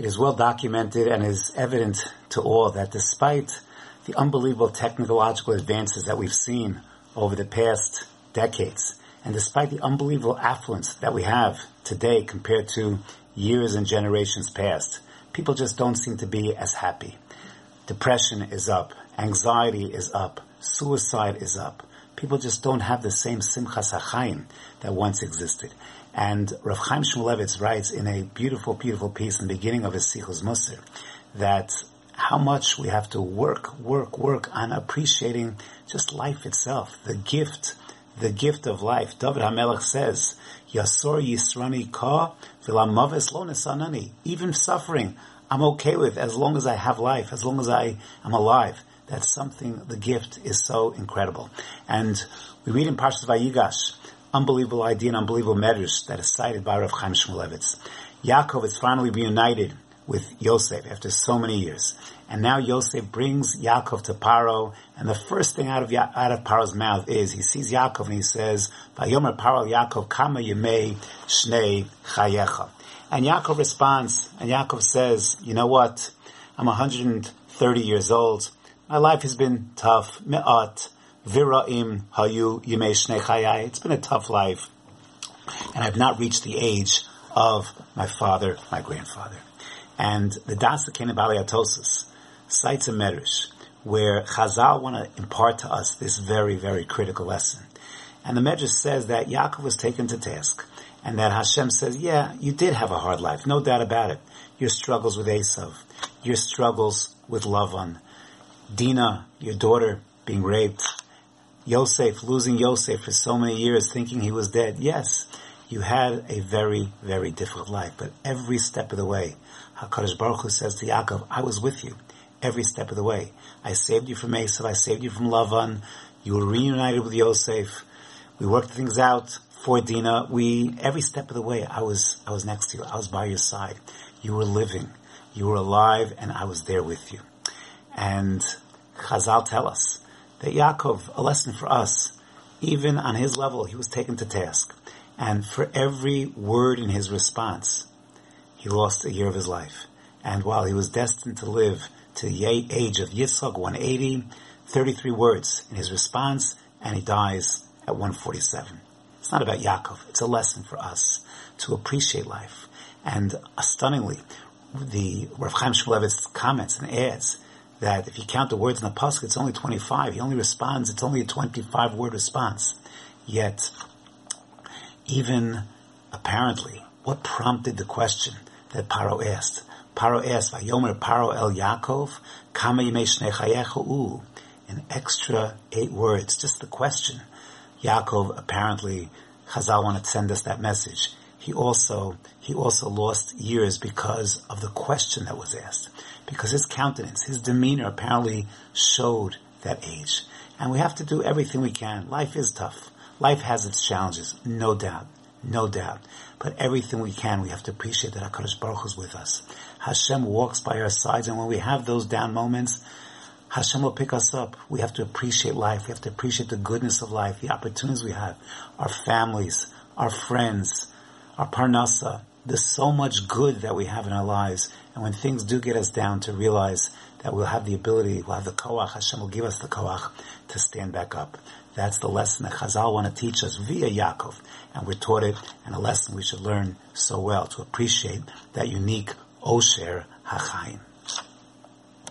It is well documented and is evident to all that despite the unbelievable technological advances that we've seen over the past decades, and despite the unbelievable affluence that we have today compared to years and generations past, people just don't seem to be as happy. Depression is up, anxiety is up, suicide is up. People just don't have the same simchas hachayim that once existed. And Rav Chaim Shmulevitz writes in a beautiful, beautiful piece in the beginning of his Sichos Musar that how much we have to work, work, work on appreciating just life itself, the gift, the gift of life. David HaMelech says, Yasor Yisrani Ka Vilamavis Lo Nesanani. Even suffering, I'm okay with as long as I have life, as long as I am alive. That's something, the gift is so incredible. And we read in Parshas Vayigash, unbelievable idea and unbelievable medrash that is cited by Rav Chaim Shmulevitz. Yaakov is finally reunited with Yosef after so many years. And now Yosef brings Yaakov to Paro, and the first thing out of out of Paro's mouth is he sees Yaakov and he says, "Vayomer Paro Yaakov Kama Yemei Shnei Chayecha." And Yaakov responds, and Yaakov says, "You know what? I'm 130 years old. My life has been tough. Me'at." Viraim hayu chayai. It's been a tough life, and I've not reached the age of my father, my grandfather. And the Daas Zekeinim MiBaalei HaTosfos cites a medrash where Chazal want to impart to us this very, very critical lesson. And the medrash says that Yaakov was taken to task, and that Hashem says, "Yeah, you did have a hard life, no doubt about it. Your struggles with Esav, your struggles with Lavan, Dina, your daughter being raped, Yosef, losing Yosef for so many years, thinking he was dead. Yes, you had a very, very difficult life, but every step of the way, HaKadosh Baruch Hu says to Yaakov, I was with you every step of the way. I saved you from Esav, I saved you from Lavan, you were reunited with Yosef, we worked things out for Dina, we, every step of the way, I was, I was next to you, I was by your side. You were living, you were alive, and I was there with you. And Chazal tell us, that Yaakov, a lesson for us, even on his level, he was taken to task. And for every word in his response, he lost a year of his life. And while he was destined to live to the age of Yitzchak, 180, 33 words in his response, and he dies at 147. It's not about Yaakov. It's a lesson for us to appreciate life. And stunningly, the Rav Chaim Shmulevitz comments and adds that if you count the words in the pasuk, it's only 25. He only responds, it's only a 25 word response. Yet, even apparently, what prompted the question that Paro asked? Paro asked, Vayomer Paro El Yaakov, Kama U. An extra eight words, just the question. Yaakov apparently, Chazal wanted to send us that message. He also, he also lost years because of the question that was asked because his countenance, his demeanor apparently showed that age. And we have to do everything we can. Life is tough. Life has its challenges, no doubt, no doubt. But everything we can, we have to appreciate that HaKadosh Baruch is with us. Hashem walks by our sides, and when we have those down moments, Hashem will pick us up. We have to appreciate life. We have to appreciate the goodness of life, the opportunities we have, our families, our friends, our parnasa. There's so much good that we have in our lives. And when things do get us down to realize that we'll have the ability, we'll have the koach, Hashem will give us the koach to stand back up. That's the lesson that Chazal want to teach us via Yaakov. And we're taught it, and a lesson we should learn so well to appreciate that unique Osher HaChaim.